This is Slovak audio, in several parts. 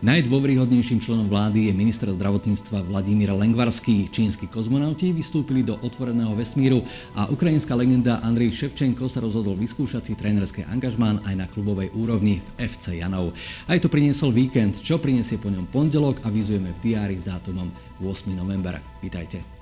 Najdôveryhodnejším členom vlády je minister zdravotníctva Vladimír Lengvarský. Čínsky kozmonauti vystúpili do otvoreného vesmíru a ukrajinská legenda Andrej Ševčenko sa rozhodol vyskúšať si trénerské angažmán aj na klubovej úrovni v FC Janov. Aj to priniesol víkend, čo priniesie po ňom pondelok, avizujeme v diári s dátumom 8. november. Vítajte.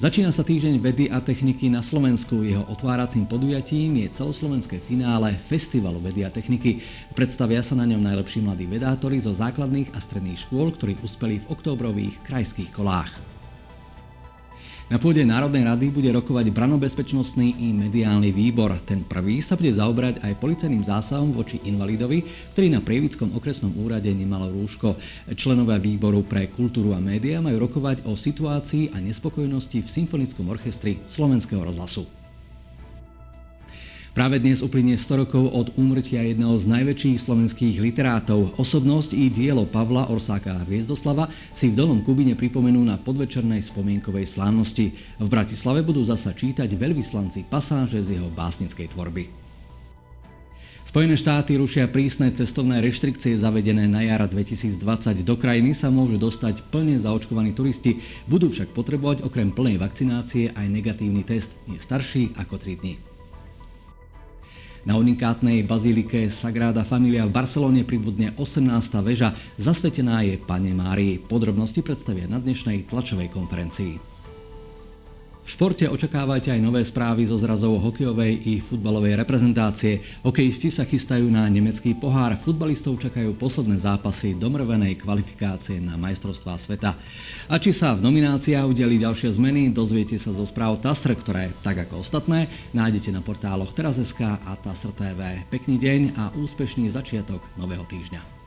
Začína sa týždeň vedy a techniky na Slovensku. Jeho otváracím podujatím je celoslovenské finále Festivalu vedy a techniky. Predstavia sa na ňom najlepší mladí vedátori zo základných a stredných škôl, ktorí uspeli v októbrových krajských kolách. Na pôde Národnej rady bude rokovať branobezpečnostný i mediálny výbor. Ten prvý sa bude zaobrať aj policajným zásahom voči invalidovi, ktorý na Prievickom okresnom úrade nemal rúško. Členovia výboru pre kultúru a médiá majú rokovať o situácii a nespokojnosti v Symfonickom orchestri Slovenského rozhlasu. Práve dnes uplynie 100 rokov od úmrtia jedného z najväčších slovenských literátov. Osobnosť i dielo Pavla Orsáka Hviezdoslava si v Dolnom Kubine pripomenú na podvečernej spomienkovej slávnosti. V Bratislave budú zasa čítať veľvyslanci pasáže z jeho básnickej tvorby. Spojené štáty rušia prísne cestovné reštrikcie zavedené na jara 2020. Do krajiny sa môžu dostať plne zaočkovaní turisti, budú však potrebovať okrem plnej vakcinácie aj negatívny test, nie starší ako 3 dní. Na unikátnej bazílike Sagrada Familia v Barcelone pribudne 18. väža, zasvetená je Pane Márii. Podrobnosti predstavia na dnešnej tlačovej konferencii. Športe očakávajte aj nové správy zo zrazov hokejovej i futbalovej reprezentácie. Hokejisti sa chystajú na nemecký pohár, futbalistov čakajú posledné zápasy domrvenej kvalifikácie na majstrovstvá sveta. A či sa v nomináciách udeli ďalšie zmeny, dozviete sa zo správ TASR, ktoré, tak ako ostatné, nájdete na portáloch Teraz.sk a TASR. Pekný deň a úspešný začiatok nového týždňa.